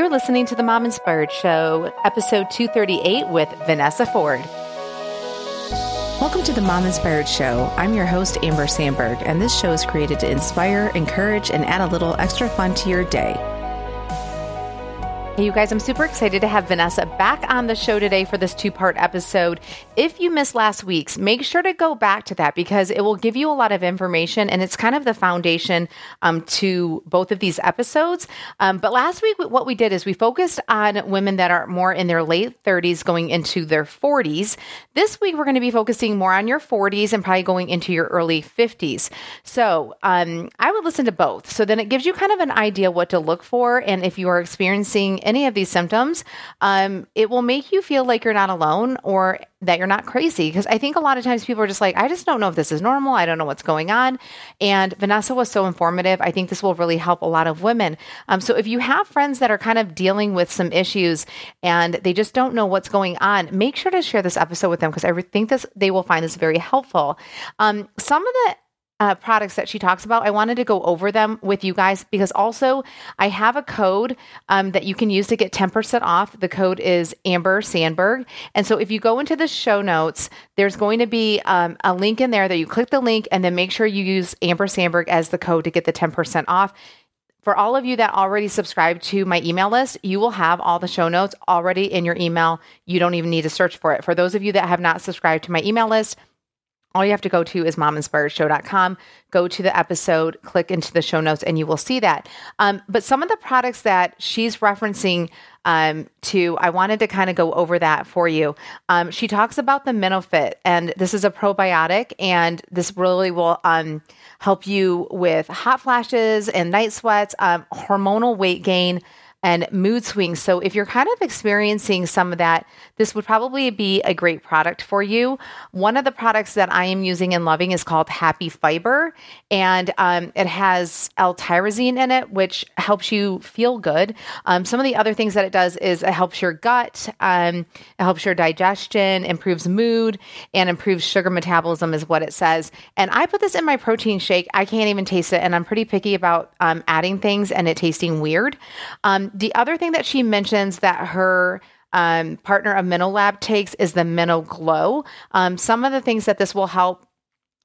You're listening to the Mom Inspired Show, episode 238 with Vanessa Ford. Welcome to the Mom Inspired Show. I'm your host, Amber Sandberg, and this show is created to inspire, encourage, and add a little extra fun to your day. Hey, you guys, I'm super excited to have Vanessa back on the show today for this two part episode. If you missed last week's, make sure to go back to that because it will give you a lot of information and it's kind of the foundation um, to both of these episodes. Um, but last week, what we did is we focused on women that are more in their late 30s going into their 40s. This week, we're going to be focusing more on your 40s and probably going into your early 50s. So um, I would listen to both. So then it gives you kind of an idea what to look for and if you are experiencing any of these symptoms, um, it will make you feel like you're not alone or that you're not crazy. Because I think a lot of times people are just like, I just don't know if this is normal. I don't know what's going on. And Vanessa was so informative. I think this will really help a lot of women. Um, so if you have friends that are kind of dealing with some issues and they just don't know what's going on, make sure to share this episode with them because I think this they will find this very helpful. Um, some of the uh, products that she talks about, I wanted to go over them with you guys because also I have a code um, that you can use to get 10% off. The code is Amber Sandberg. And so if you go into the show notes, there's going to be um, a link in there that you click the link and then make sure you use Amber Sandberg as the code to get the 10% off. For all of you that already subscribe to my email list, you will have all the show notes already in your email. You don't even need to search for it. For those of you that have not subscribed to my email list, all you have to go to is mominspiredshow.com, go to the episode, click into the show notes, and you will see that. Um, but some of the products that she's referencing um, to, I wanted to kind of go over that for you. Um, she talks about the MenoFit, and this is a probiotic, and this really will um, help you with hot flashes and night sweats, um, hormonal weight gain and mood swings. So if you're kind of experiencing some of that, this would probably be a great product for you. One of the products that I am using and loving is called Happy Fiber, and um, it has L-tyrosine in it, which helps you feel good. Um, some of the other things that it does is it helps your gut, um, it helps your digestion, improves mood, and improves sugar metabolism, is what it says. And I put this in my protein shake. I can't even taste it, and I'm pretty picky about um, adding things and it tasting weird. Um, the other thing that she mentions that her um, partner of MenoLab takes is the Meno Glow. Um, some of the things that this will help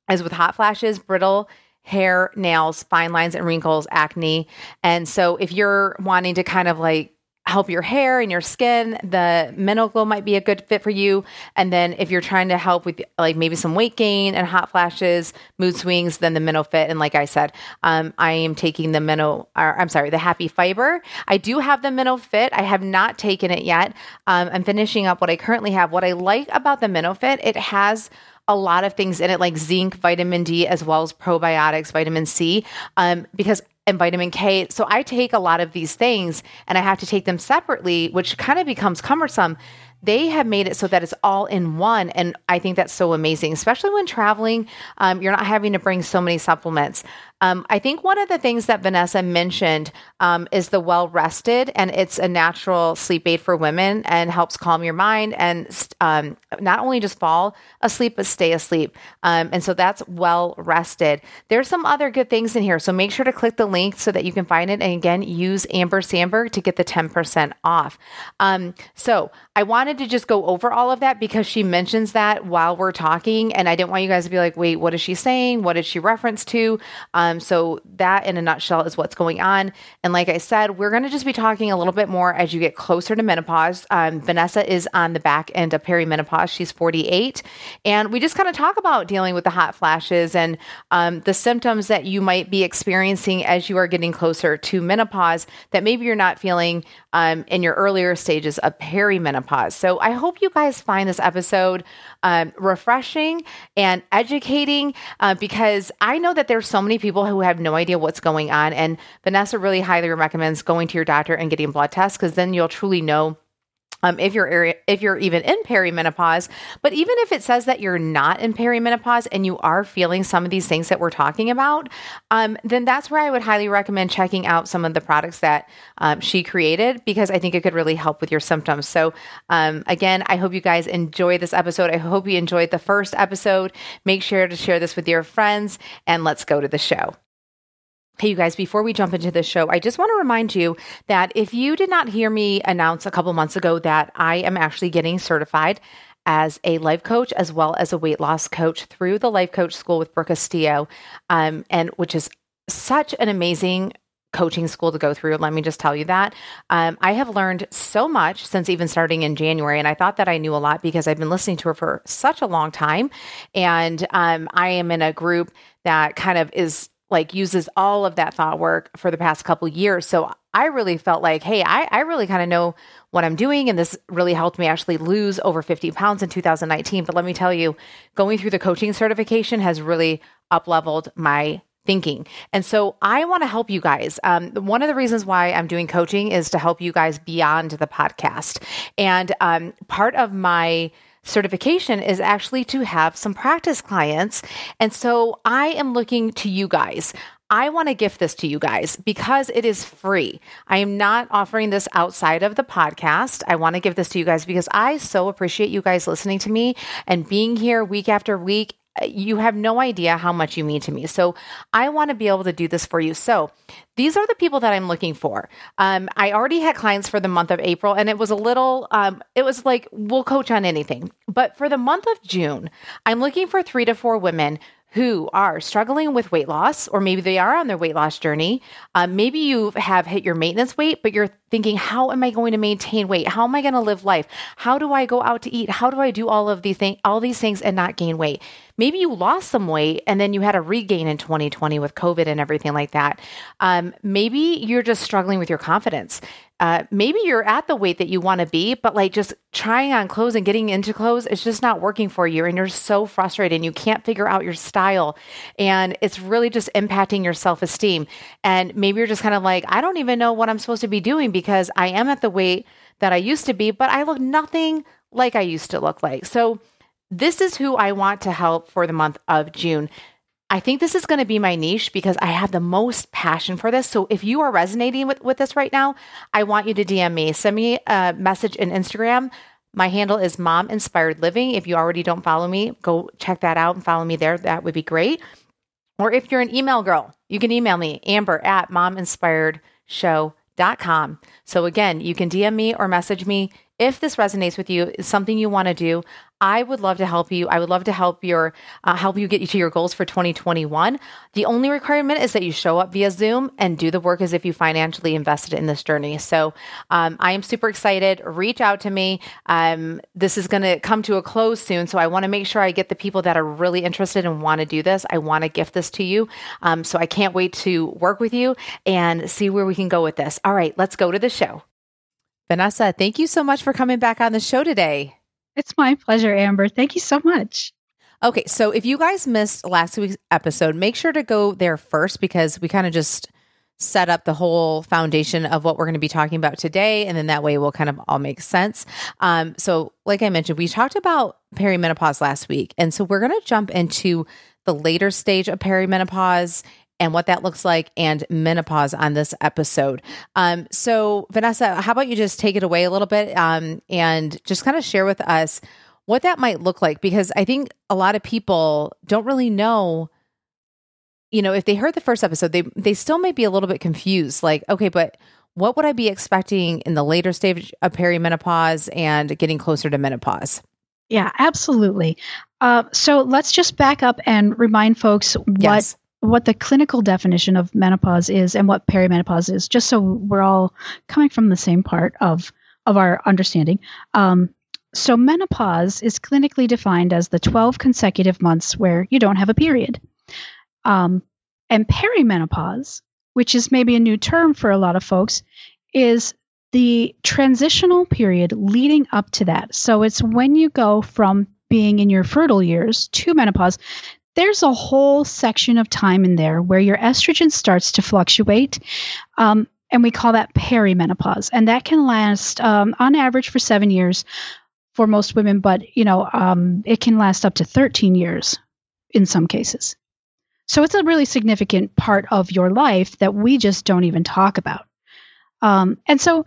is with hot flashes, brittle hair, nails, fine lines and wrinkles, acne. And so if you're wanting to kind of like help your hair and your skin, the Meno Glow might be a good fit for you. And then if you're trying to help with like maybe some weight gain and hot flashes, mood swings, then the Meno Fit. And like I said, um, I am taking the Meno, or I'm sorry, the Happy Fiber. I do have the Meno Fit. I have not taken it yet. Um, I'm finishing up what I currently have. What I like about the Meno Fit, it has a lot of things in it, like zinc, vitamin D, as well as probiotics, vitamin C, um, because and vitamin K. So I take a lot of these things and I have to take them separately, which kind of becomes cumbersome they have made it so that it's all in one. And I think that's so amazing, especially when traveling. Um, you're not having to bring so many supplements. Um, I think one of the things that Vanessa mentioned um, is the well rested, and it's a natural sleep aid for women and helps calm your mind and um, not only just fall asleep, but stay asleep. Um, and so that's well rested. There's some other good things in here. So make sure to click the link so that you can find it. And again, use Amber Sandberg to get the 10% off. Um, so I wanted to just go over all of that because she mentions that while we're talking. And I didn't want you guys to be like, wait, what is she saying? What did she reference to? Um, so that in a nutshell is what's going on. And like I said, we're going to just be talking a little bit more as you get closer to menopause. Um, Vanessa is on the back end of perimenopause. She's 48. And we just kind of talk about dealing with the hot flashes and um, the symptoms that you might be experiencing as you are getting closer to menopause that maybe you're not feeling um, in your earlier stages of perimenopause menopause. So I hope you guys find this episode um, refreshing and educating uh, because I know that there's so many people who have no idea what's going on. And Vanessa really highly recommends going to your doctor and getting blood tests because then you'll truly know um, if you're if you're even in perimenopause. But even if it says that you're not in perimenopause and you are feeling some of these things that we're talking about, um, then that's where I would highly recommend checking out some of the products that um, she created because I think it could really help with your symptoms. So um, again, I hope you guys enjoy this episode. I hope you enjoyed the first episode. Make sure to share this with your friends and let's go to the show. Hey, you guys, before we jump into the show, I just want to remind you that if you did not hear me announce a couple months ago that I am actually getting certified as a life coach as well as a weight loss coach through the Life Coach School with Brooke Castillo, um, and which is such an amazing coaching school to go through. Let me just tell you that. Um, I have learned so much since even starting in January, and I thought that I knew a lot because I've been listening to her for such a long time. And um, I am in a group that kind of is like uses all of that thought work for the past couple years. So I really felt like, hey, I, I really kind of know what I'm doing. And this really helped me actually lose over 50 pounds in 2019. But let me tell you, going through the coaching certification has really up leveled my thinking. And so I want to help you guys. Um, one of the reasons why I'm doing coaching is to help you guys beyond the podcast. And um, part of my certification is actually to have some practice clients. And so I am looking to you guys. I want to gift this to you guys because it is free. I am not offering this outside of the podcast. I want to give this to you guys because I so appreciate you guys listening to me and being here week after week you have no idea how much you mean to me. So I want to be able to do this for you. So these are the people that I'm looking for. Um, I already had clients for the month of April, and it was a little, um, it was like, we'll coach on anything. But for the month of June, I'm looking for three to four women who are struggling with weight loss, or maybe they are on their weight loss journey. Um, maybe you have hit your maintenance weight, but you're thinking, how am I going to maintain weight? How am I going to live life? How do I go out to eat? How do I do all of these things, all these things and not gain weight? Maybe you lost some weight and then you had a regain in 2020 with COVID and everything like that. Um, maybe you're just struggling with your confidence. Uh, maybe you're at the weight that you want to be, but like just trying on clothes and getting into clothes, it's just not working for you. And you're so frustrated and you can't figure out your style. And it's really just impacting your self esteem. And maybe you're just kind of like, I don't even know what I'm supposed to be doing because I am at the weight that I used to be, but I look nothing like I used to look like. So, this is who I want to help for the month of June. I think this is going to be my niche because I have the most passion for this. So if you are resonating with, with this right now, I want you to DM me. Send me a message in Instagram. My handle is Mom Inspired Living. If you already don't follow me, go check that out and follow me there. That would be great. Or if you're an email girl, you can email me, amber at mominspiredshow.com. So again, you can DM me or message me if this resonates with you, is something you want to do. I would love to help you. I would love to help your uh, help you get you to your goals for 2021. The only requirement is that you show up via Zoom and do the work as if you financially invested in this journey. So um, I am super excited. Reach out to me. Um, this is going to come to a close soon, so I want to make sure I get the people that are really interested and want to do this. I want to gift this to you. Um, so I can't wait to work with you and see where we can go with this. All right, let's go to the show. Vanessa, thank you so much for coming back on the show today. It's my pleasure, Amber. Thank you so much. Okay, so if you guys missed last week's episode, make sure to go there first because we kind of just set up the whole foundation of what we're going to be talking about today. And then that way we'll kind of all make sense. Um, so, like I mentioned, we talked about perimenopause last week. And so we're going to jump into the later stage of perimenopause and what that looks like and menopause on this episode. Um, so, Vanessa, how about you just take it away a little bit um, and just kind of share with us what that might look like? Because I think a lot of people don't really know. You know, if they heard the first episode, they they still may be a little bit confused. Like, okay, but what would I be expecting in the later stage of perimenopause and getting closer to menopause? Yeah, absolutely. Uh, so let's just back up and remind folks what yes what the clinical definition of menopause is and what perimenopause is, just so we're all coming from the same part of of our understanding. Um, so menopause is clinically defined as the 12 consecutive months where you don't have a period. Um, and perimenopause, which is maybe a new term for a lot of folks, is the transitional period leading up to that. So it's when you go from being in your fertile years to menopause there's a whole section of time in there where your estrogen starts to fluctuate. Um, and we call that perimenopause. And that can last um, on average for seven years for most women, but you know, um, it can last up to 13 years in some cases. So it's a really significant part of your life that we just don't even talk about. Um, and so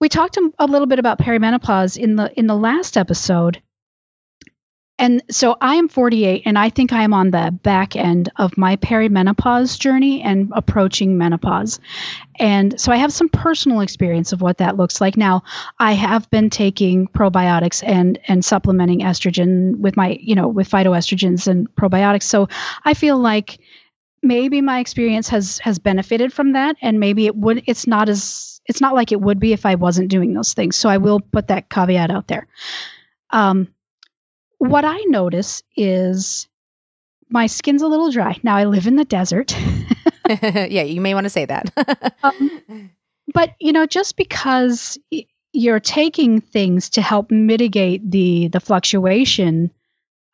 we talked a little bit about perimenopause in the in the last episode, and so I am 48, and I think I am on the back end of my perimenopause journey and approaching menopause. And so I have some personal experience of what that looks like. Now, I have been taking probiotics and and supplementing estrogen with my, you know, with phytoestrogens and probiotics. So I feel like maybe my experience has has benefited from that and maybe it would it's not as it's not like it would be if I wasn't doing those things. So I will put that caveat out there. Um, what I notice is my skin's a little dry. Now I live in the desert. yeah, you may want to say that. um, but you know, just because you're taking things to help mitigate the the fluctuation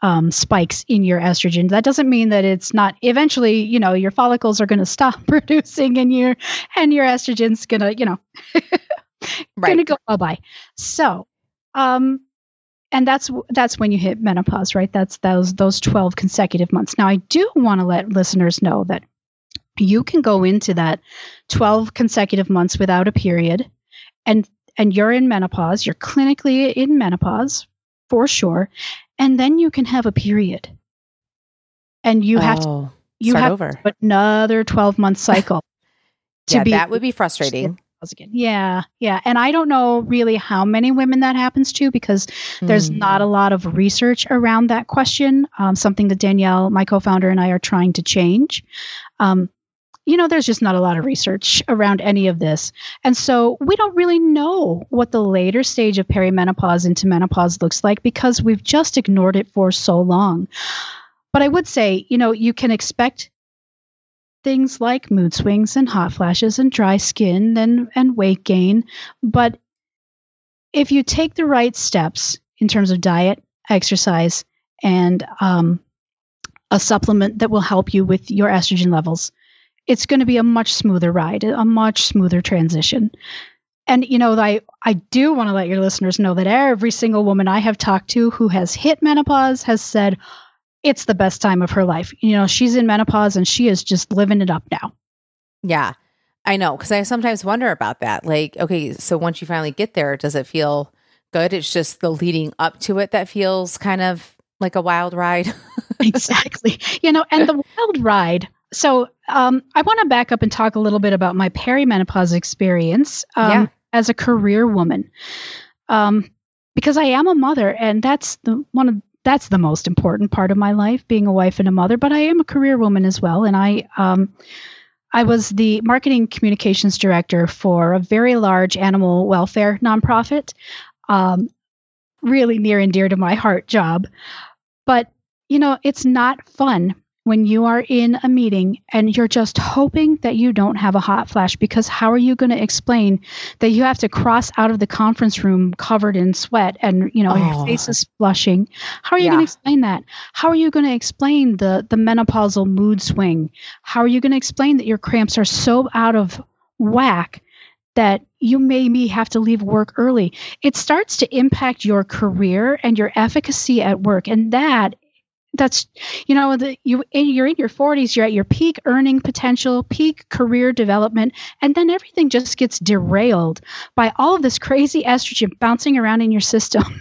um, spikes in your estrogen, that doesn't mean that it's not. Eventually, you know, your follicles are going to stop producing, and your and your estrogen's going to, you know, right. going to go bye bye. So, um, and that's that's when you hit menopause right? That's those those 12 consecutive months. Now i do want to let listeners know that you can go into that 12 consecutive months without a period and and you're in menopause you're clinically in menopause for sure and then you can have a period. And you oh, have to oh, you have over. another 12 month cycle to yeah, be that would be frustrating again. Yeah, yeah. And I don't know really how many women that happens to because there's mm. not a lot of research around that question. Um, something that Danielle, my co founder, and I are trying to change. Um, you know, there's just not a lot of research around any of this. And so we don't really know what the later stage of perimenopause into menopause looks like because we've just ignored it for so long. But I would say, you know, you can expect things like mood swings and hot flashes and dry skin and, and weight gain. But if you take the right steps in terms of diet, exercise, and um, a supplement that will help you with your estrogen levels, it's going to be a much smoother ride, a much smoother transition. And you know, I I do want to let your listeners know that every single woman I have talked to who has hit menopause has said, it's the best time of her life. You know, she's in menopause and she is just living it up now. Yeah. I know cuz I sometimes wonder about that. Like, okay, so once you finally get there, does it feel good? It's just the leading up to it that feels kind of like a wild ride. exactly. You know, and the wild ride. So, um, I want to back up and talk a little bit about my perimenopause experience um, yeah. as a career woman. Um, because I am a mother, and that's the one of that's the most important part of my life, being a wife and a mother. But I am a career woman as well, and I um, I was the marketing communications director for a very large animal welfare nonprofit. Um, really near and dear to my heart job, but you know it's not fun when you are in a meeting and you're just hoping that you don't have a hot flash because how are you going to explain that you have to cross out of the conference room covered in sweat and you know oh. your face oh. is flushing how are you yeah. going to explain that how are you going to explain the the menopausal mood swing how are you going to explain that your cramps are so out of whack that you maybe have to leave work early. It starts to impact your career and your efficacy at work. And that that's you know the, you you're in your 40s you're at your peak earning potential peak career development and then everything just gets derailed by all of this crazy estrogen bouncing around in your system.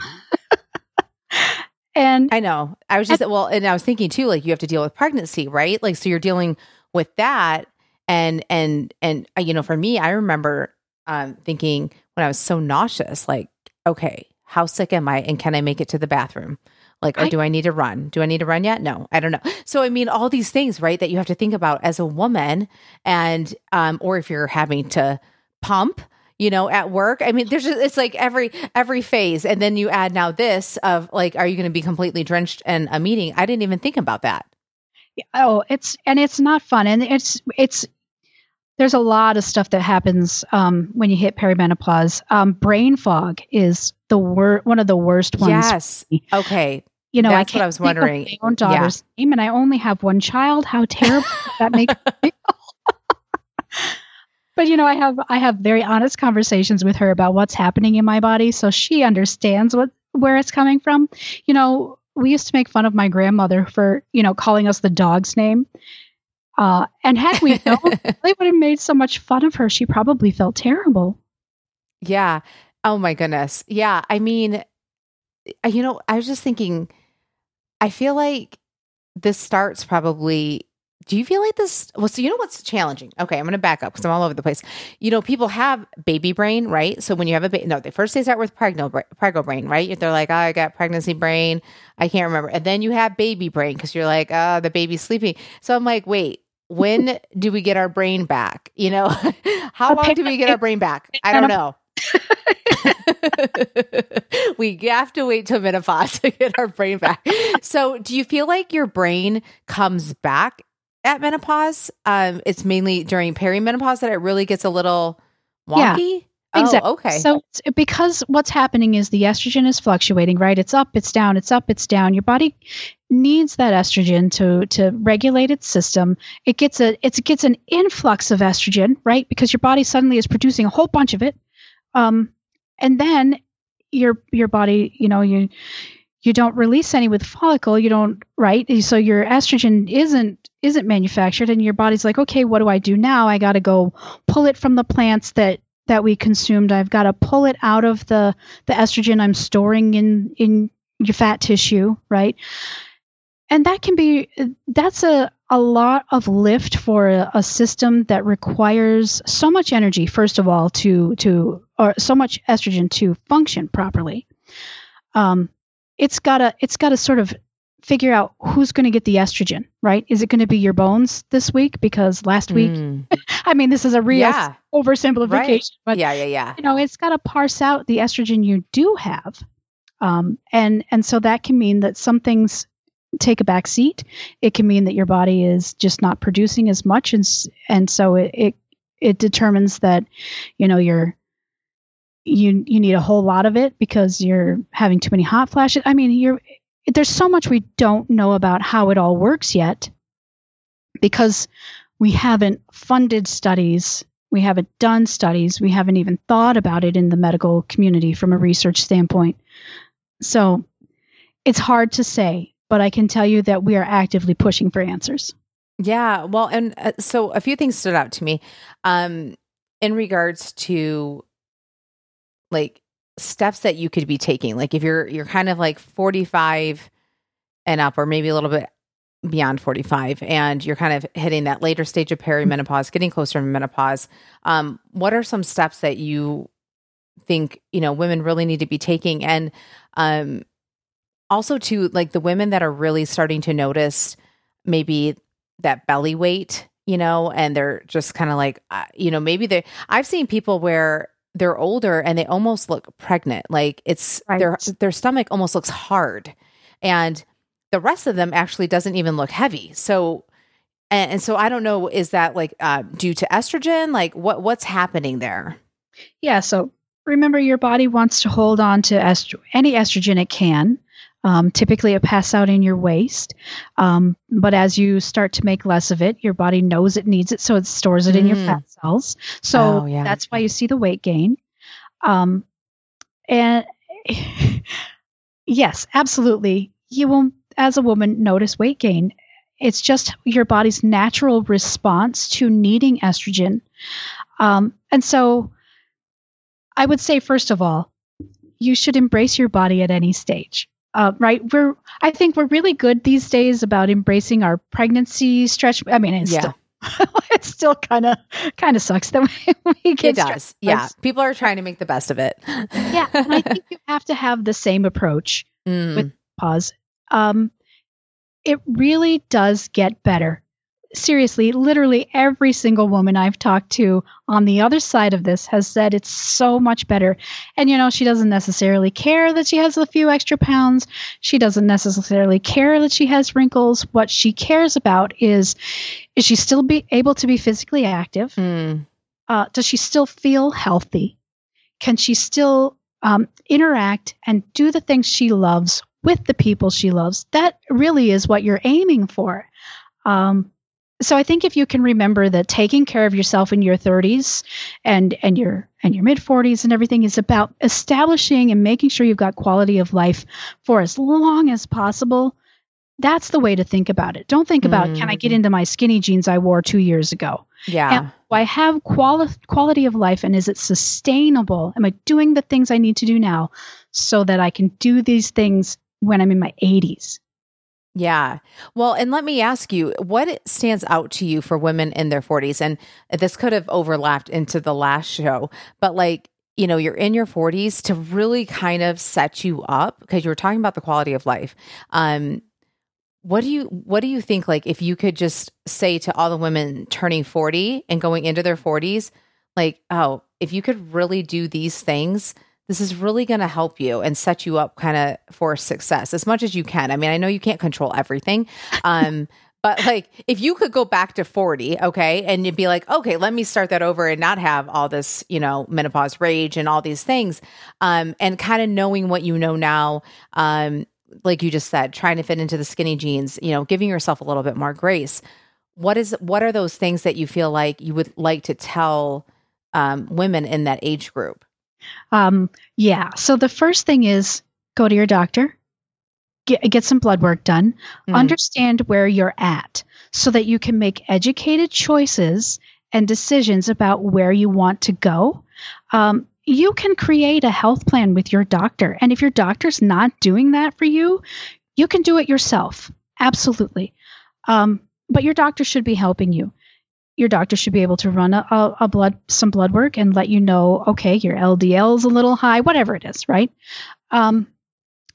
And i know. I was just well and i was thinking too like you have to deal with pregnancy right? Like so you're dealing with that. And and and uh, you know for me i remember um thinking when i was so nauseous like okay how sick am i and can i make it to the bathroom like, or I, do I need to run? Do I need to run yet? No, I don't know. So, I mean, all these things, right, that you have to think about as a woman, and um, or if you're having to pump, you know, at work. I mean, there's just, it's like every every phase, and then you add now this of like, are you going to be completely drenched in a meeting? I didn't even think about that. Oh, it's and it's not fun, and it's it's there's a lot of stuff that happens um, when you hit perimenopause. Um, brain fog is the wor- one of the worst ones. Yes. Okay you know, That's I can't what I was wondering. my own daughter's yeah. name, and I only have one child. How terrible that makes me but you know, I have I have very honest conversations with her about what's happening in my body, so she understands what where it's coming from. You know, we used to make fun of my grandmother for you know calling us the dog's name. Uh, and had we known, they would have made so much fun of her. She probably felt terrible. Yeah. Oh my goodness. Yeah. I mean, you know, I was just thinking I feel like this starts probably do you feel like this well so you know what's challenging? Okay i'm going to back up because i'm all over the place. You know people have baby brain right? So when you have a baby no they first they start with pregno, prego brain right? They're like oh, i got pregnancy brain i can't remember and then you have baby brain because you're like oh the baby's sleeping. So i'm like wait when do we get our brain back? You know how long do we get our brain back? I don't know we have to wait till menopause to get our brain back. So, do you feel like your brain comes back at menopause? Um, it's mainly during perimenopause that it really gets a little wonky. Yeah. Oh, exactly. okay. So because what's happening is the estrogen is fluctuating, right? It's up, it's down, it's up, it's down. Your body needs that estrogen to to regulate its system. It gets a it gets an influx of estrogen, right? Because your body suddenly is producing a whole bunch of it. Um, and then your your body, you know, you you don't release any with follicle, you don't right? So your estrogen isn't isn't manufactured and your body's like, "Okay, what do I do now? I got to go pull it from the plants that that we consumed. I've got to pull it out of the the estrogen I'm storing in in your fat tissue, right? And that can be that's a a lot of lift for a, a, system that requires so much energy first of all to to or so much estrogen to function properly um, it's gotta it's gotta sort of figure out who's going to get the estrogen right is it going to be your bones this week because last week mm. i mean this is a real yeah. oversimplification right. but yeah yeah yeah you know it's got to parse out the estrogen you do have um, and and so that can mean that some things take a back seat. It can mean that your body is just not producing as much, and and so it it, it determines that you know you're you you need a whole lot of it because you're having too many hot flashes. I mean, you're there's so much we don't know about how it all works yet because we haven't funded studies we haven't done studies we haven't even thought about it in the medical community from a research standpoint so it's hard to say but I can tell you that we are actively pushing for answers. Yeah. Well, and uh, so a few things stood out to me um, in regards to like steps that you could be taking. Like if you're you're kind of like 45 and up or maybe a little bit beyond 45 and you're kind of hitting that later stage of perimenopause, getting closer to menopause, um, what are some steps that you think, you know, women really need to be taking and um also to like the women that are really starting to notice maybe that belly weight you know and they're just kind of like uh, you know maybe they i've seen people where they're older and they almost look pregnant. Like it's right. their their stomach almost looks hard and the rest of them actually doesn't even look heavy. So and, and so i don't know is that like uh, due to estrogen? Like what what's happening there? Yeah so remember your body wants to hold on to est- any estrogen it can um, typically, it passes out in your waist, um, but as you start to make less of it, your body knows it needs it, so it stores it mm. in your fat mm. cells. So oh, yeah. that's why you see the weight gain. Um, and yes, absolutely, you will, as a woman, notice weight gain. It's just your body's natural response to needing estrogen. Um, and so, I would say, first of all, you should embrace your body at any stage uh, right? We're i think we're really good these days about embracing our pregnancy stretch. I mean it's yeah. still it still kind of kind of sucks that we, we get it does. Yeah. People are trying to make the best of it. Yeah. And i think you have to have the same approach mm. with pause. Um it really does get better seriously, literally every single woman I've talked to on the other side of this has said it's so much better. And, you know, she doesn't necessarily care that she has a few extra pounds. She doesn't necessarily care that she has wrinkles. What she cares about is is she still be able to be physically active? Mm. Uh, does she still feel healthy? Can she still um, interact and do the things she loves with the people she loves? That really is what you're aiming for. Um, so I think if you can remember that taking care of yourself in your 30s and and your and your mid 40s and everything is about establishing and making sure you've got quality of life for as long as possible. That's the way to think about it. Don't think about mm. can I get mm. into my skinny jeans I wore 2 years ago? Yeah. And I have quali- quality of life and is it sustainable? Am I doing the things I need to do now so that I can do these things when I'm in my 80s? Yeah. Well, and let me ask you, what stands out to you for women in their 40s? And this could have overlapped into the last show, but like, you know, you're in your 40s to really kind of set you up because you were talking about the quality of life. Um, what do you what do you think like if you could just say to all the women turning 40 and going into their 40s like oh if you could really do these things this is really going to help you and set you up kind of for success as much as you can i mean i know you can't control everything um but like if you could go back to 40 okay and you'd be like okay let me start that over and not have all this you know menopause rage and all these things um and kind of knowing what you know now um like you just said, trying to fit into the skinny jeans, you know, giving yourself a little bit more grace. What is what are those things that you feel like you would like to tell um, women in that age group? Um, yeah. So the first thing is go to your doctor, get get some blood work done, mm. understand where you're at, so that you can make educated choices and decisions about where you want to go. Um, you can create a health plan with your doctor. And if your doctor's not doing that for you, you can do it yourself. Absolutely. Um, but your doctor should be helping you. Your doctor should be able to run a, a, blood some blood work and let you know, okay, your LDL is a little high, whatever it is, right? Um,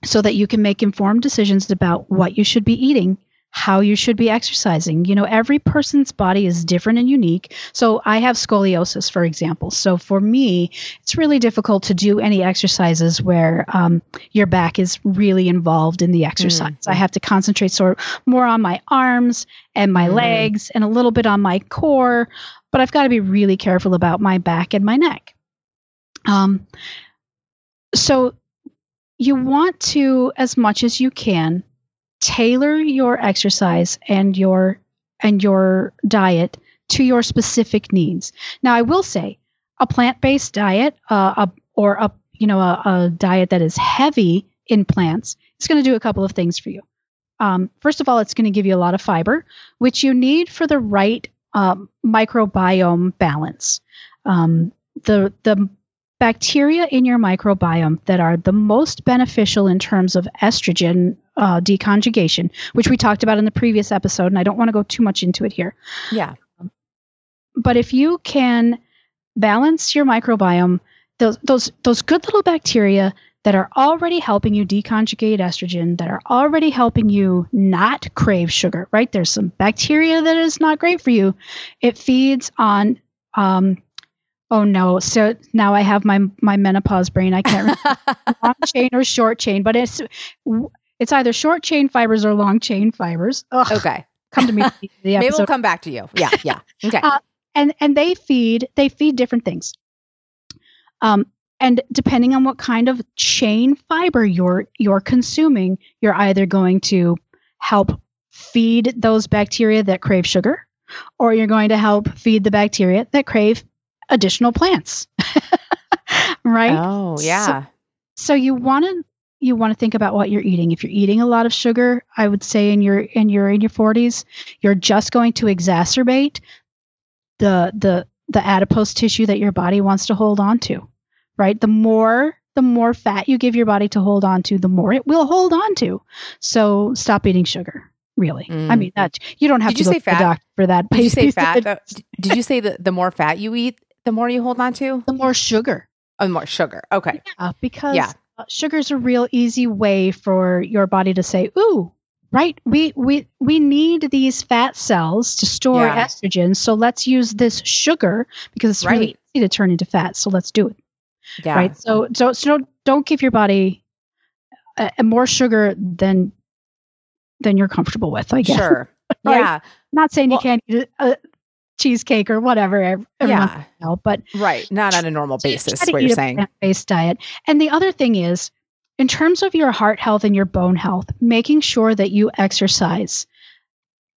so that you can make informed decisions about what you should be eating how you should be exercising. You know, every person's body is different and unique. So I have scoliosis, for example. So for me, it's really difficult to do any exercises where um, your back is really involved in the exercise. Mm-hmm. I have to concentrate sort of more on my arms and my mm-hmm. legs and a little bit on my core, but I've got to be really careful about my back and my neck. Um, so you want to, as much as you can, tailor your exercise and your and your diet to your specific needs. Now, I will say, a plant-based diet, uh, a, or a you know a, a, diet that is heavy in plants, it's going to do a couple of things for you. Um, first of all, it's going to give you a lot of fiber, which you need for the right um, microbiome balance. Um, the the bacteria in your microbiome that are the most beneficial in terms of estrogen uh, deconjugation, which we talked about in the previous episode, and I don't want to go too much into it here. Yeah. But if you can balance your microbiome, those those those good little bacteria that are already helping you deconjugate estrogen, that are already helping you not crave sugar, right? There's some bacteria that is not great for you. It feeds on um, Oh no! So now I have my my menopause brain. I can't remember long chain or short chain, but it's it's either short chain fibers or long chain fibers. Ugh. Okay, come to me. Maybe we'll come back to you. Yeah, yeah. Okay. Uh, and and they feed they feed different things. Um, and depending on what kind of chain fiber you're you're consuming, you're either going to help feed those bacteria that crave sugar, or you're going to help feed the bacteria that crave additional plants. right? Oh, yeah. So, so you want to you want to think about what you're eating. If you're eating a lot of sugar, I would say in your in your in your 40s, you're just going to exacerbate the the the adipose tissue that your body wants to hold on to. Right? The more the more fat you give your body to hold on to, the more it will hold on to. So stop eating sugar really. Mm. I mean, that you don't have did to you say fat? for that. Did you say fat? did you say that the more fat you eat, the more you hold on to? The more sugar. Oh, more sugar. Okay. Yeah, because yeah. Uh, sugar is a real easy way for your body to say, "Ooh, right, we we we need these fat cells to store yeah. estrogen, so let's use this sugar because it's right. really easy to turn into fat. So let's do it." Yeah. Right. So so so don't, don't give your body a, a more sugar than than you're comfortable with. I guess. Sure. right? Yeah. Not saying well, you can't eat a, cheesecake or whatever yeah. But right, not on a normal basis. What you're saying, based diet. And the other thing is, in terms of your heart health and your bone health, making sure that you exercise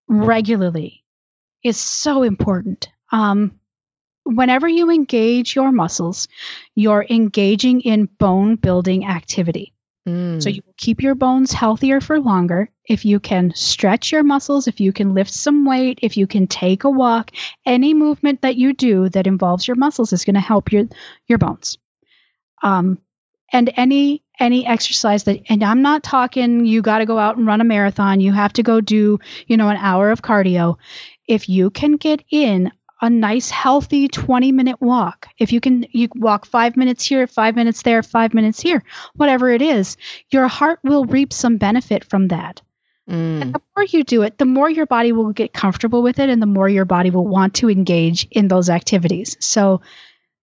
regularly is so important. Um, whenever you engage your muscles, you're engaging in bone building activity. Mm. So you will keep your bones healthier for longer if you can stretch your muscles, if you can lift some weight, if you can take a walk, any movement that you do that involves your muscles is going to help your your bones. Um, and any any exercise that and I'm not talking you got to go out and run a marathon, you have to go do, you know, an hour of cardio. If you can get in a nice healthy 20 minute walk, if you can you walk 5 minutes here, 5 minutes there, 5 minutes here, whatever it is, your heart will reap some benefit from that. Mm. And the more you do it, the more your body will get comfortable with it and the more your body will want to engage in those activities. So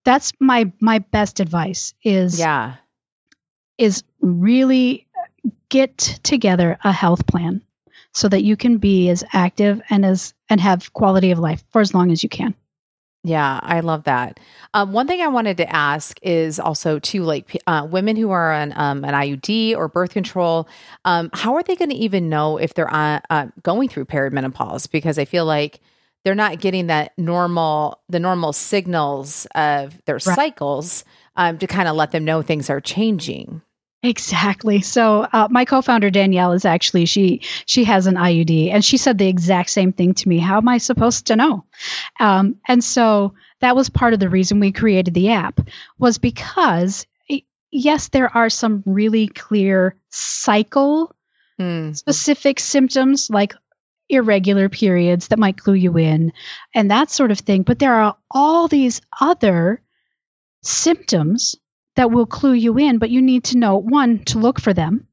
that's my my best advice is Yeah is really get together a health plan so that you can be as active and as and have quality of life for as long as you can. Yeah, I love that. Um, one thing I wanted to ask is also to like uh, women who are on um, an IUD or birth control. Um, how are they going to even know if they're on, uh, going through perimenopause? Because I feel like they're not getting that normal the normal signals of their right. cycles um, to kind of let them know things are changing. Exactly. So uh, my co-founder Danielle is actually she she has an IUD, and she said the exact same thing to me. How am I supposed to know? Um, and so that was part of the reason we created the app was because yes, there are some really clear cycle mm. specific symptoms like irregular periods that might clue you in and that sort of thing. But there are all these other symptoms that will clue you in, but you need to know one, to look for them.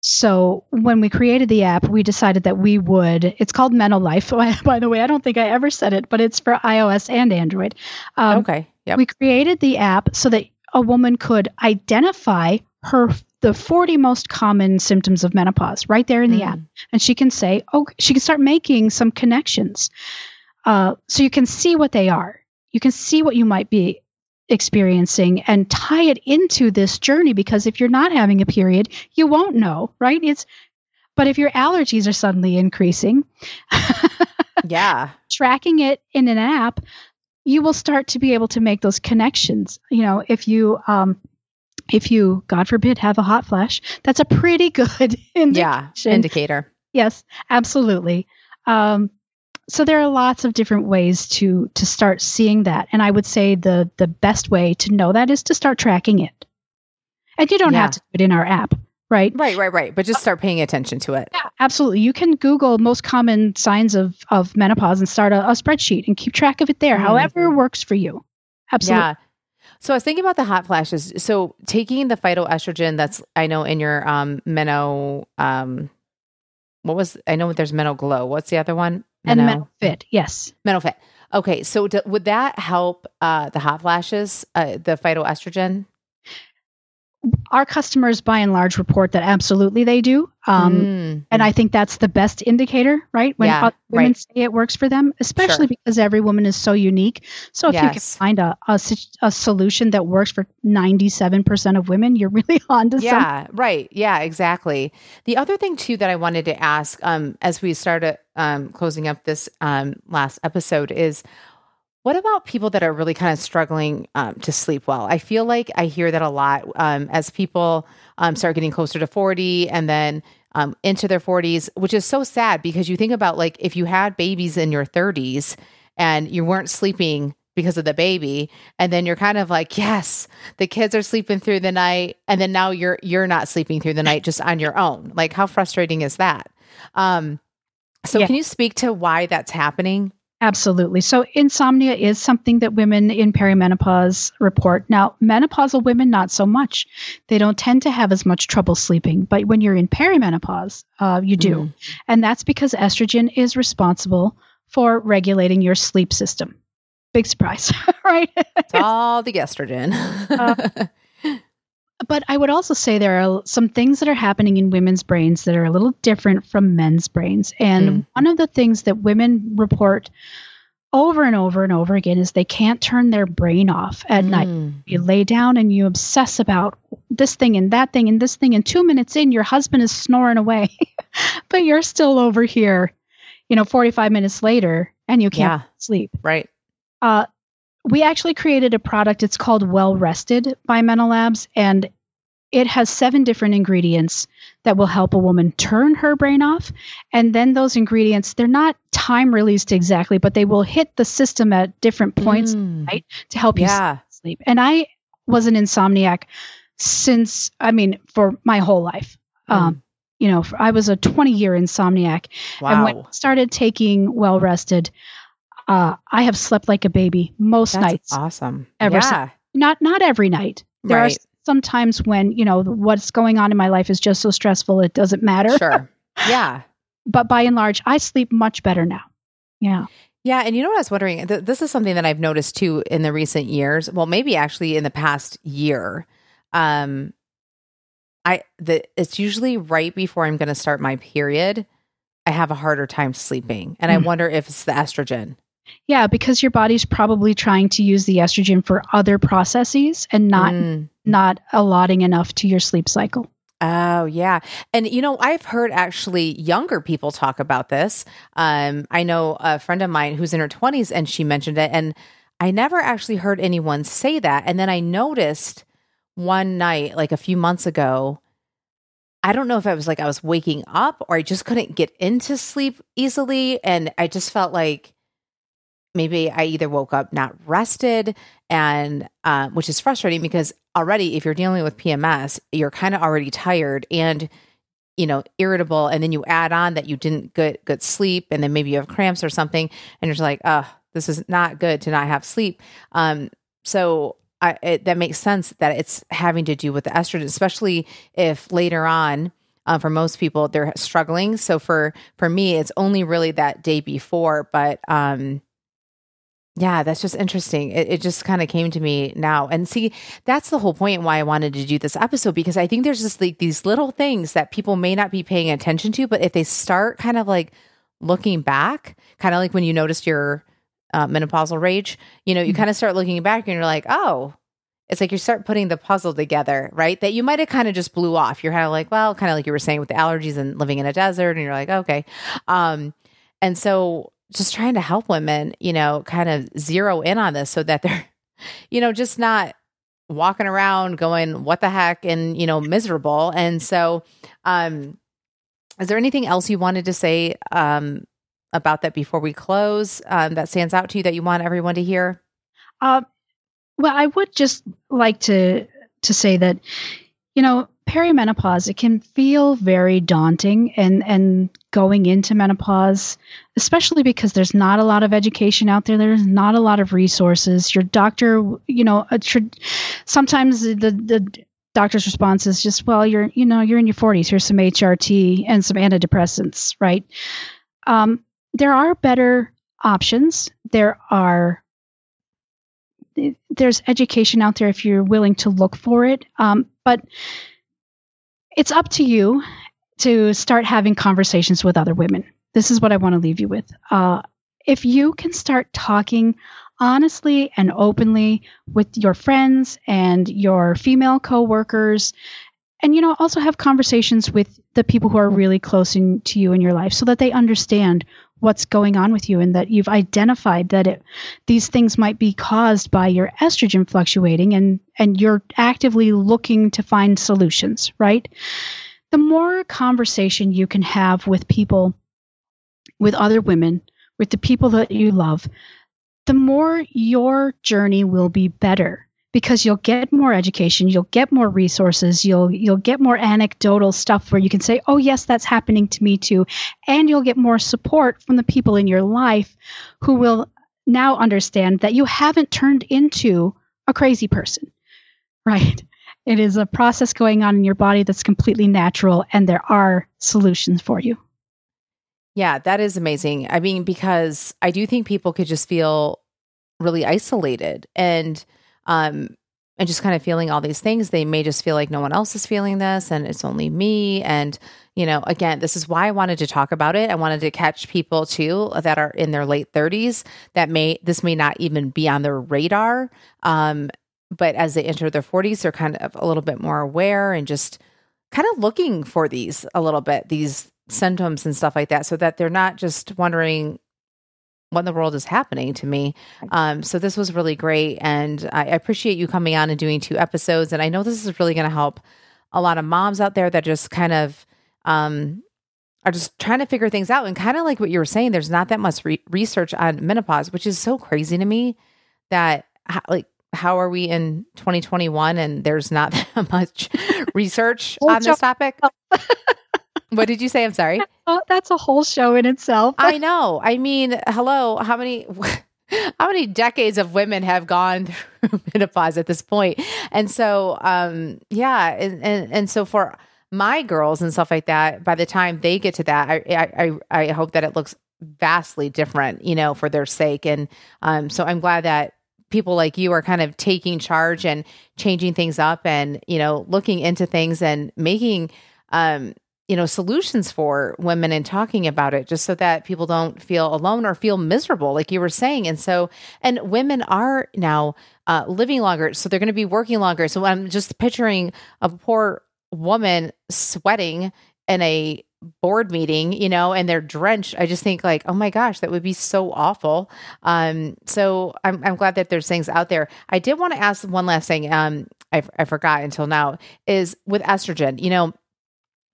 So when we created the app, we decided that we would. It's called Meno Life, by the way. I don't think I ever said it, but it's for iOS and Android. Um, okay. Yep. We created the app so that a woman could identify her the 40 most common symptoms of menopause right there in the mm. app, and she can say, "Oh, she can start making some connections." Uh, so you can see what they are. You can see what you might be experiencing and tie it into this journey because if you're not having a period, you won't know, right? It's but if your allergies are suddenly increasing, yeah, tracking it in an app, you will start to be able to make those connections. You know, if you um if you god forbid have a hot flash, that's a pretty good indication. Yeah, indicator. Yes, absolutely. Um so there are lots of different ways to to start seeing that and i would say the the best way to know that is to start tracking it and you don't yeah. have to do it in our app right right right right but just start paying attention to it yeah absolutely you can google most common signs of of menopause and start a, a spreadsheet and keep track of it there mm-hmm. however works for you absolutely yeah so I was thinking about the hot flashes. So taking the phytoestrogen that's I know in your um Meno um what was I know there's Meno Glow. What's the other one? And Meno Fit. Yes, Meno Fit. Okay, so do, would that help uh, the hot flashes, uh, the phytoestrogen? Our customers by and large report that absolutely they do um, mm. and i think that's the best indicator right when yeah, women right. say it works for them especially sure. because every woman is so unique so if yes. you can find a, a, a, solution that works for 97% of women you're really on to yeah right yeah exactly the other thing too that i wanted to ask um, as we started um, closing up this um, last episode is what about people that are really kind of struggling um, to sleep well? I feel like I hear that a lot um, as people um, start getting closer to 40 and then um, into their 40s, which is so sad because you think about like if you had babies in your 30s and you weren't sleeping because of the baby and then you're kind of like yes the kids are sleeping through the night and then now you're you're not sleeping through the night just on your own like how frustrating is that um so yeah. can you speak to why that's happening Absolutely. So, insomnia is something that women in perimenopause report. Now, menopausal women, not so much. They don't tend to have as much trouble sleeping. But when you're in perimenopause, uh, you do. Mm. And that's because estrogen is responsible for regulating your sleep system. Big surprise, right? it's all the estrogen. uh, but I would also say there are some things that are happening in women's brains that are a little different from men's brains. And mm. one of the things that women report over and over and over again is they can't turn their brain off at mm. night. You lay down and you obsess about this thing and that thing and this thing, and two minutes in, your husband is snoring away, but you're still over here, you know, 45 minutes later, and you can't yeah. sleep. Right. Uh, we actually created a product. It's called Well Rested by Meno Labs, and it has seven different ingredients that will help a woman turn her brain off. And then those ingredients, they're not time released exactly, but they will hit the system at different points mm. right, to help you yeah. sleep. And I was an insomniac since I mean for my whole life. Mm. Um, you know, I was a 20 year insomniac, wow. and when I started taking well rested, uh, I have slept like a baby most That's nights. Awesome. Ever yeah. not not every night. There right. are some times when you know what's going on in my life is just so stressful it doesn't matter. Sure. Yeah. but by and large, I sleep much better now. Yeah. Yeah, and you know what I was wondering? Th- this is something that I've noticed too in the recent years. Well, maybe actually in the past year. Um, I the it's usually right before I'm going to start my period. I have a harder time sleeping, and mm. I wonder if it's the estrogen. Yeah, because your body's probably trying to use the estrogen for other processes and not mm. not allotting enough to your sleep cycle. Oh, yeah. And, you know, I've heard actually younger people talk about this. Um, I know a friend of mine who's in her 20s and she mentioned it. And I never actually heard anyone say that. And then I noticed one night, like a few months ago, I don't know if I was like I was waking up or I just couldn't get into sleep easily. And I just felt like maybe I either woke up not rested and uh, which is frustrating because already if you're dealing with PMS, you're kind of already tired and you know irritable, and then you add on that you didn't get good sleep, and then maybe you have cramps or something, and you're like, oh, this is not good to not have sleep. Um, so I, it, that makes sense that it's having to do with the estrogen, especially if later on. Uh, for most people, they're struggling. So for for me, it's only really that day before. But um, yeah, that's just interesting. It, it just kind of came to me now. And see, that's the whole point why I wanted to do this episode because I think there's just like these little things that people may not be paying attention to, but if they start kind of like looking back, kind of like when you noticed your uh, menopausal rage, you know, you mm-hmm. kind of start looking back and you're like, oh, it's like you start putting the puzzle together, right? That you might have kind of just blew off. You're kind of like, well, kind of like you were saying with the allergies and living in a desert, and you're like, okay. Um, and so just trying to help women, you know, kind of zero in on this so that they're, you know, just not walking around going, what the heck, and, you know, miserable. And so, um, is there anything else you wanted to say um, about that before we close um, that stands out to you that you want everyone to hear? Uh, well, I would just like to to say that, you know, perimenopause it can feel very daunting and and going into menopause especially because there's not a lot of education out there there's not a lot of resources. Your doctor you know sometimes the the doctor's response is just well you're you know you're in your 40s here's some hrt and some antidepressants right? Um, there are better options. There are there's education out there if you're willing to look for it. Um, but it's up to you to start having conversations with other women. This is what I want to leave you with. Uh, if you can start talking honestly and openly with your friends and your female coworkers, and you know also have conversations with the people who are really close in, to you in your life so that they understand what's going on with you and that you've identified that it, these things might be caused by your estrogen fluctuating and and you're actively looking to find solutions right? The more conversation you can have with people with other women with the people that you love the more your journey will be better because you'll get more education, you'll get more resources, you'll you'll get more anecdotal stuff where you can say, "Oh yes, that's happening to me too." And you'll get more support from the people in your life who will now understand that you haven't turned into a crazy person. Right? It is a process going on in your body that's completely natural and there are solutions for you. Yeah, that is amazing. I mean, because I do think people could just feel really isolated and um, and just kind of feeling all these things. They may just feel like no one else is feeling this and it's only me. And, you know, again, this is why I wanted to talk about it. I wanted to catch people too that are in their late 30s that may, this may not even be on their radar. Um, but as they enter their 40s, they're kind of a little bit more aware and just kind of looking for these a little bit, these symptoms and stuff like that, so that they're not just wondering, what in the world is happening to me. Um, so this was really great, and I appreciate you coming on and doing two episodes. And I know this is really going to help a lot of moms out there that just kind of um, are just trying to figure things out. And kind of like what you were saying, there's not that much re- research on menopause, which is so crazy to me that like how are we in 2021 and there's not that much research on this topic? what did you say? I'm sorry. Oh, that's a whole show in itself. I know. I mean, hello, how many how many decades of women have gone through menopause at this point? And so um yeah, and and, and so for my girls and stuff like that, by the time they get to that, I I I hope that it looks vastly different, you know, for their sake. And um, so I'm glad that people like you are kind of taking charge and changing things up and, you know, looking into things and making, um, you know, solutions for women and talking about it just so that people don't feel alone or feel miserable, like you were saying. And so, and women are now uh, living longer, so they're going to be working longer. So I'm just picturing a poor woman sweating in a board meeting, you know, and they're drenched, I just think like, oh my gosh, that would be so awful. Um, so I'm, I'm glad that there's things out there. I did want to ask one last thing. Um, I, I forgot until now is with estrogen, you know,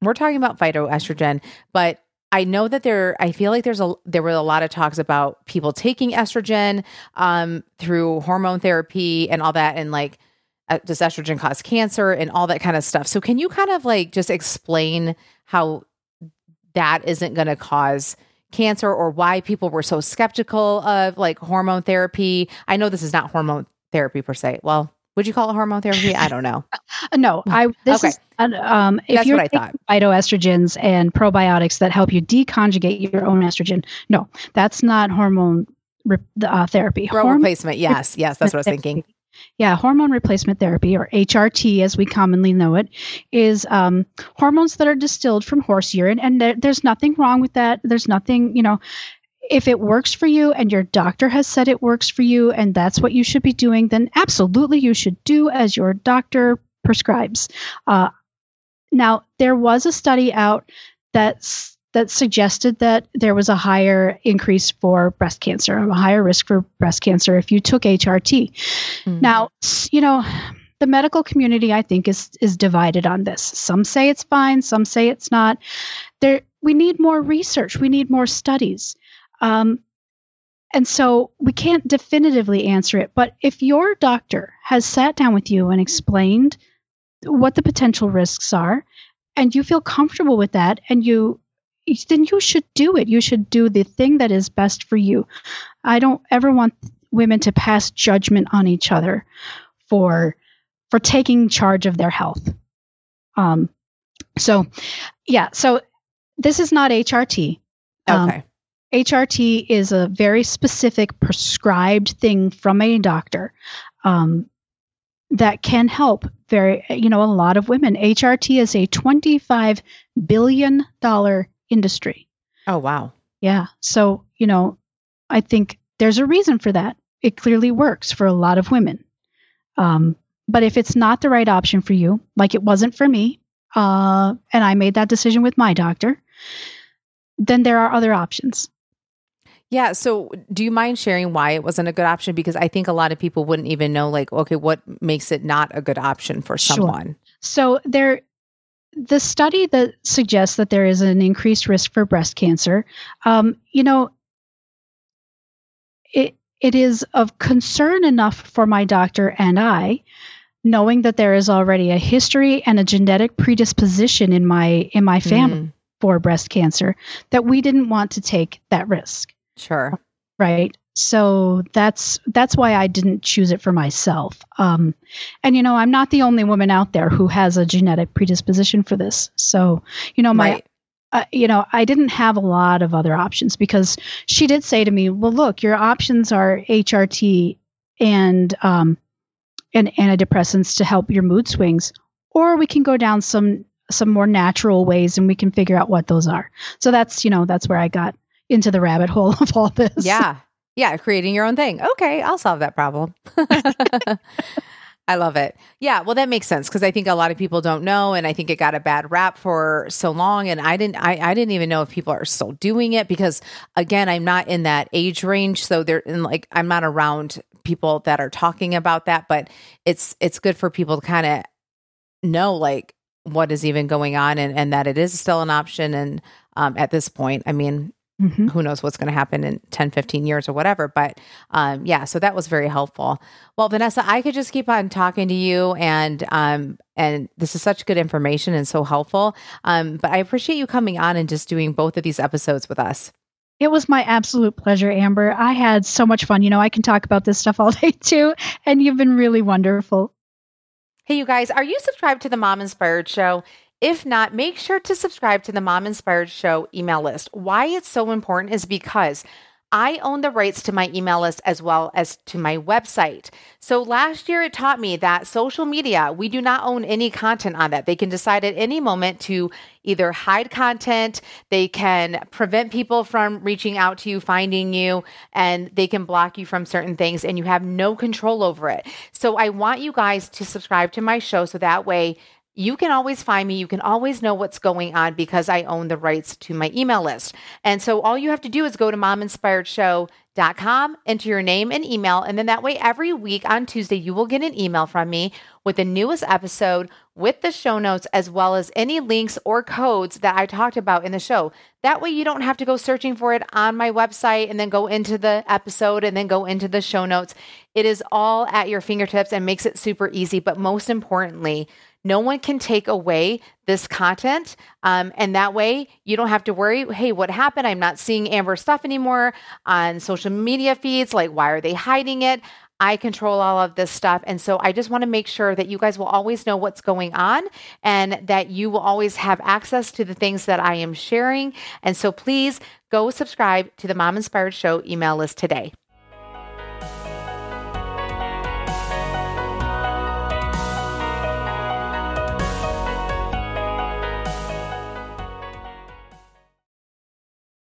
we're talking about phytoestrogen, but I know that there, I feel like there's a, there were a lot of talks about people taking estrogen, um, through hormone therapy and all that. And like, uh, does estrogen cause cancer and all that kind of stuff? So can you kind of like just explain how that isn't going to cause cancer or why people were so skeptical of like hormone therapy. I know this is not hormone therapy per se. Well, would you call it hormone therapy? I don't know. no, I this okay. is um, if That's you're what I thought. phytoestrogens and probiotics that help you deconjugate your own estrogen. No, that's not hormone uh, therapy. Hormone replacement. Yes, yes, that's what I was thinking. Yeah, hormone replacement therapy, or HRT as we commonly know it, is um, hormones that are distilled from horse urine. And there, there's nothing wrong with that. There's nothing, you know, if it works for you and your doctor has said it works for you and that's what you should be doing, then absolutely you should do as your doctor prescribes. Uh, now, there was a study out that's that suggested that there was a higher increase for breast cancer, a higher risk for breast cancer if you took HRT. Mm-hmm. Now, you know, the medical community I think is is divided on this. Some say it's fine, some say it's not. There we need more research, we need more studies. Um, and so we can't definitively answer it, but if your doctor has sat down with you and explained what the potential risks are and you feel comfortable with that and you then you should do it. You should do the thing that is best for you. I don't ever want women to pass judgment on each other for for taking charge of their health. Um, so, yeah. So this is not HRT. Um, okay. HRT is a very specific prescribed thing from a doctor um, that can help very, you know, a lot of women. HRT is a $25 billion industry. Oh, wow. Yeah. So, you know, I think there's a reason for that. It clearly works for a lot of women. Um, but if it's not the right option for you, like it wasn't for me, uh, and I made that decision with my doctor, then there are other options. Yeah. So, do you mind sharing why it wasn't a good option? Because I think a lot of people wouldn't even know, like, okay, what makes it not a good option for someone? Sure. So, there the study that suggests that there is an increased risk for breast cancer, um, you know, it it is of concern enough for my doctor and I, knowing that there is already a history and a genetic predisposition in my in my family mm. for breast cancer, that we didn't want to take that risk. Sure. Right so that's that's why I didn't choose it for myself. Um, and you know, I'm not the only woman out there who has a genetic predisposition for this. So you know, my right. uh, you know, I didn't have a lot of other options because she did say to me, "Well, look, your options are HRT and um, and antidepressants to help your mood swings, or we can go down some some more natural ways and we can figure out what those are." So that's you know that's where I got into the rabbit hole of all this. Yeah. Yeah, creating your own thing. Okay, I'll solve that problem. I love it. Yeah, well, that makes sense because I think a lot of people don't know, and I think it got a bad rap for so long, and I didn't. I, I didn't even know if people are still doing it because, again, I'm not in that age range, so they're in like I'm not around people that are talking about that. But it's it's good for people to kind of know like what is even going on, and and that it is still an option. And um, at this point, I mean, Mm-hmm. Who knows what's going to happen in 10, 15 years or whatever. But um, yeah, so that was very helpful. Well, Vanessa, I could just keep on talking to you and um, and this is such good information and so helpful. Um, but I appreciate you coming on and just doing both of these episodes with us. It was my absolute pleasure, Amber. I had so much fun. You know, I can talk about this stuff all day too, and you've been really wonderful. Hey, you guys, are you subscribed to the Mom Inspired Show? If not, make sure to subscribe to the Mom Inspired Show email list. Why it's so important is because I own the rights to my email list as well as to my website. So last year it taught me that social media, we do not own any content on that. They can decide at any moment to either hide content, they can prevent people from reaching out to you, finding you, and they can block you from certain things and you have no control over it. So I want you guys to subscribe to my show so that way you can always find me. You can always know what's going on because I own the rights to my email list. And so all you have to do is go to mominspiredshow.com, enter your name and email, and then that way every week on Tuesday you will get an email from me with the newest episode with the show notes as well as any links or codes that I talked about in the show. That way you don't have to go searching for it on my website and then go into the episode and then go into the show notes. It is all at your fingertips and makes it super easy, but most importantly, no one can take away this content. Um, and that way you don't have to worry, hey, what happened? I'm not seeing Amber stuff anymore on social media feeds. Like, why are they hiding it? I control all of this stuff. And so I just want to make sure that you guys will always know what's going on and that you will always have access to the things that I am sharing. And so please go subscribe to the Mom Inspired Show email list today.